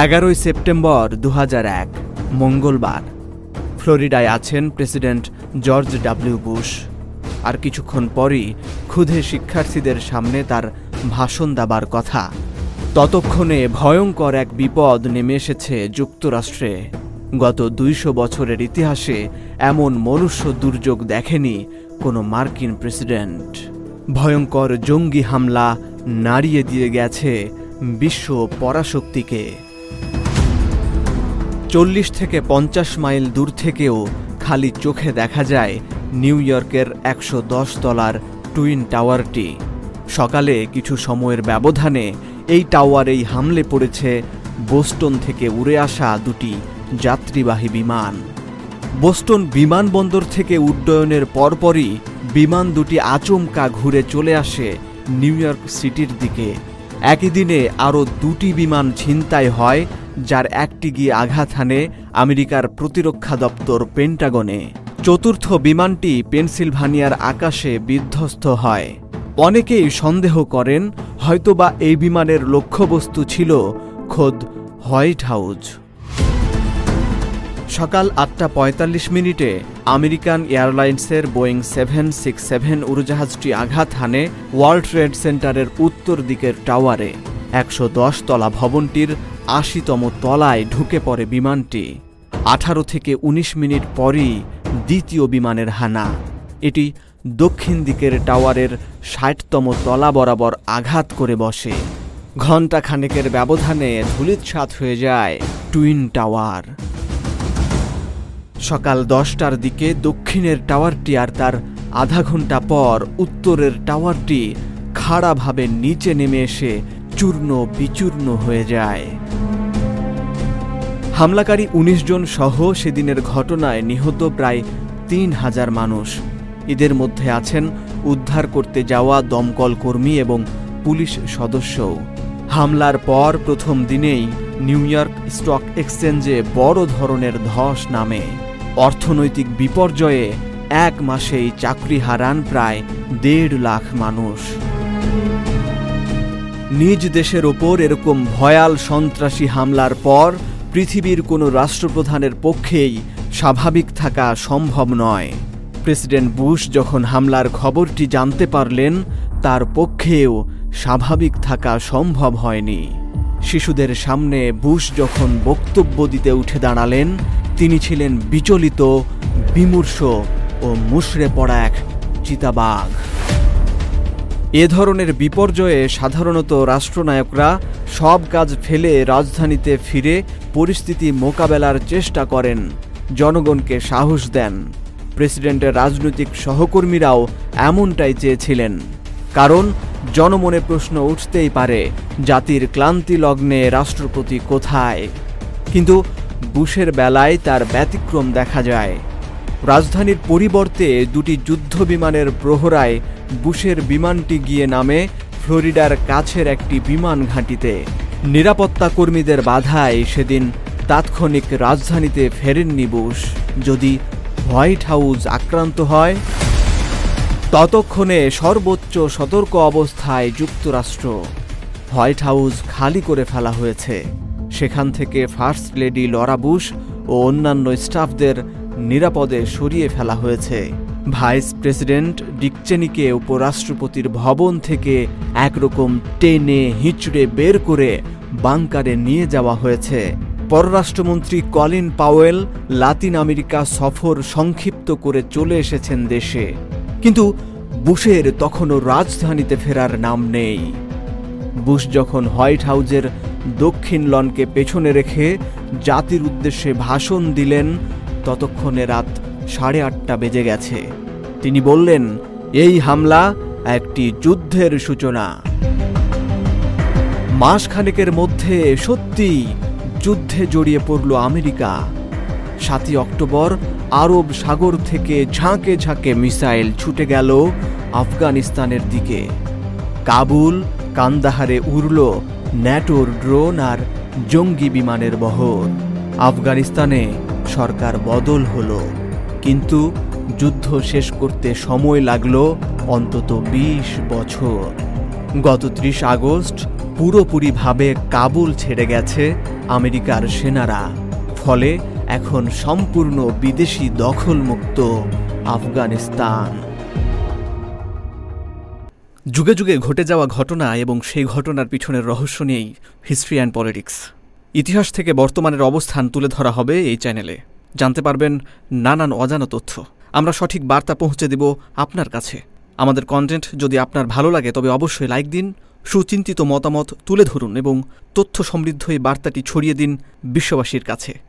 এগারোই সেপ্টেম্বর দু হাজার এক, মঙ্গলবার। ফ্লোরিডায় আছেন প্রেসিডেন্ট জর্জ ডাব্লিউ বুশ। আর কিছুক্ষণ পরই ক্ষুধে শিক্ষার্থীদের সামনে তার ভাষণ দেবার কথা। ততক্ষণে ভয়ঙ্কর এক বিপদ নেমে এসেছে যুক্তরাষ্ট্রে। গত দুইশো বছরের ইতিহাসে এমন মনুষ্য দুর্যোগ দেখেনি কোনো মার্কিন প্রেসিডেন্ট। ভয়ঙ্কর জঙ্গি হামলা নাড়িয়ে দিয়ে গেছে বিশ্ব পরাশক্তিকে। চল্লিশ থেকে পঞ্চাশ মাইল দূর থেকেও খালি চোখে দেখা যায় নিউ ইয়র্কের একশো দশ তলার টুইন টাওয়ারটি। সকালে কিছু সময়ের ব্যবধানে এই টাওয়ারেই হামলে পড়েছে বোস্টন থেকে উড়ে আসা দুটি যাত্রীবাহী বিমান। বোস্টন বিমানবন্দর থেকে উড্ডয়নের পরপরই বিমান দুটি আচমকা ঘুরে চলে আসে নিউ ইয়র্ক সিটির দিকে। একই দিনে আরও দুটি বিমান ছিনতাই হয় যার একটি গিয়ে আঘাত হানে আমেরিকার প্রতিরক্ষা দপ্তর পেন্টাগনে। চতুর্থ বিমানটি পেনসিলভানিয়ার আকাশে বিধ্বস্ত হয়। অনেকেই সন্দেহ করেন, হয়তোবা এই বিমানের লক্ষ্যবস্তু ছিল খোদ হোয়াইট হাউস। সকাল আটটা পঁয়তাল্লিশ মিনিটে আমেরিকান এয়ারলাইন্সের বোয়িং সেভেন সিক্স সেভেন উড়োজাহাজটি আঘাত হানে ওয়ার্ল্ড ট্রেড সেন্টারের উত্তর দিকের টাওয়ারে। একশো দশ তলা ভবনটির আশিতম তলায় ঢুকে পড়ে বিমানটি। আঠারো থেকে ১৯ মিনিট পরই দ্বিতীয় বিমানের হানা। এটি দক্ষিণ দিকের টাওয়ারের ষাটতম তলা বরাবর আঘাত করে বসে। ঘণ্টা খানেকের ব্যবধানে ধুলিৎসাৎ হয়ে যায় টুইন টাওয়ার। সকাল দশটার দিকে দক্ষিণের টাওয়ারটি আর তার আধা ঘণ্টা পর উত্তরের টাওয়ারটি খাড়াভাবে নিচে নেমে এসে চূর্ণ বিচূর্ণ হয়ে যায়। হামলাকারী ১৯ জন সহ সেদিনের ঘটনায় নিহত প্রায় তিন হাজার মানুষ। এদের মধ্যে আছেন উদ্ধার করতে যাওয়া দমকল কর্মী এবং পুলিশ সদস্যও। হামলার পর প্রথম দিনেই নিউ ইয়র্ক স্টক এক্সচেঞ্জে বড় ধরনের ধস নামে। অর্থনৈতিক বিপর্যয়ে এক মাসেই চাকরি হারান প্রায় দেড় লাখ মানুষ। নিজ দেশের ওপর এরকম ভয়াল সন্ত্রাসী হামলার পর পৃথিবীর কোনো রাষ্ট্রপ্রধানের পক্ষেই স্বাভাবিক থাকা সম্ভব নয়। প্রেসিডেন্ট বুশ যখন হামলার খবরটি জানতে পারলেন, তার পক্ষেও স্বাভাবিক থাকা সম্ভব হয়নি। শিশুদের সামনে বুশ যখন বক্তব্য দিতে উঠে দাঁড়ালেন, তিনি ছিলেন বিচলিত, বিমূর্ষ ও মুশড়ে পড়া এক চিতাবাঘ। এ ধরনের বিপর্যয়ে সাধারণত রাষ্ট্রনায়করা সব কাজ ফেলে রাজধানীতে ফিরে পরিস্থিতি মোকাবেলার চেষ্টা করেন। জনগণকে সাহস দেন। প্রেসিডেন্টের রাজনৈতিক সহকর্মীরাও এমনটাই চেয়েছিলেন। কারণ জনমনে প্রশ্ন উঠতেই পারে, জাতির ক্লান্তি লগ্নে রাষ্ট্রপতি কোথায়? কিন্তু বুশের বেলায় তার ব্যতিক্রম দেখা যায়। রাজধানীর পরিবর্তে দুটি যুদ্ধ বিমানের প্রহরায় বুশের বিমানটি গিয়ে নামে ফ্লোরিডার কাছের একটি বিমান ঘাঁটিতে। নিরাপত্তা কর্মীদের বাধায় সেদিন তাৎক্ষণিক রাজধানীতে ফেরেননি বুশ। যদি হোয়াইট হাউস আক্রান্ত হয়, ততক্ষণে সর্বোচ্চ সতর্ক অবস্থায় যুক্তরাষ্ট্র। হোয়াইট হাউস খালি করে ফেলা হয়েছে। সেখান থেকে ফার্স্ট লেডি লরা বুশ ও অন্যান্য স্টাফদের নিরাপদে সরিয়ে ফেলা হয়েছে। ভাইস প্রেসিডেন্ট ডিকচেনিকে উপরাষ্ট্রপতির ভবন থেকে একরকম টেনে হিঁচড়ে বের করে বাংকারে নিয়ে যাওয়া হয়েছে। পররাষ্ট্রমন্ত্রী কলিন পাওয়েল লাতিন আমেরিকা সফর সংক্ষিপ্ত করে চলে এসেছেন দেশে। কিন্তু বুশের তখনও রাজধানীতে ফেরার নাম নেই। বুশ যখন হোয়াইট হাউজের দক্ষিণ লনকে পেছনে রেখে জাতির উদ্দেশ্যে ভাষণ দিলেন, ততক্ষণে রাত সাড়ে আটটা বেজে গেছে। তিনি বললেন, এই হামলা একটি যুদ্ধের সূচনা। মাসখানেকের মধ্যে সত্যি যুদ্ধে জড়িয়ে পড়ল আমেরিকা। সাতই অক্টোবর আরব সাগর থেকে ঝাঁকে ঝাঁকে মিসাইল ছুটে গেল আফগানিস্তানের দিকে। কাবুল, কান্দাহারে উড়ল ন্যাটোর ড্রোন আর জঙ্গি বিমানের বহর। আফগানিস্তানে সরকার বদল হলো। কিন্তু যুদ্ধ শেষ করতে সময় লাগল অন্তত ২০ বছর। গত ত্রিশ আগস্ট পুরোপুরিভাবে কাবুল ছেড়ে গেছে আমেরিকার সেনারা। ফলে এখন সম্পূর্ণ বিদেশি দখলমুক্ত আফগানিস্তান। যুগে যুগে ঘটে যাওয়া ঘটনা এবং সেই ঘটনার পিছনের রহস্য নিয়েই হিস্ট্রি অ্যান্ড পলিটিক্স। ইতিহাস থেকে বর্তমানের অবস্থান তুলে ধরা হবে এই চ্যানেলে। জানতে পারবেন নানান অজানা তথ্য। আমরা সঠিক বার্তা পৌঁছে দেব আপনার কাছে। আমাদের কন্টেন্ট যদি আপনার ভালো লাগে, তবে অবশ্যই লাইক দিন, সুচিন্তিত মতামত তুলে ধরুন এবং তথ্য সমৃদ্ধ এই বার্তাটি ছড়িয়ে দিন বিশ্ববাসীর কাছে।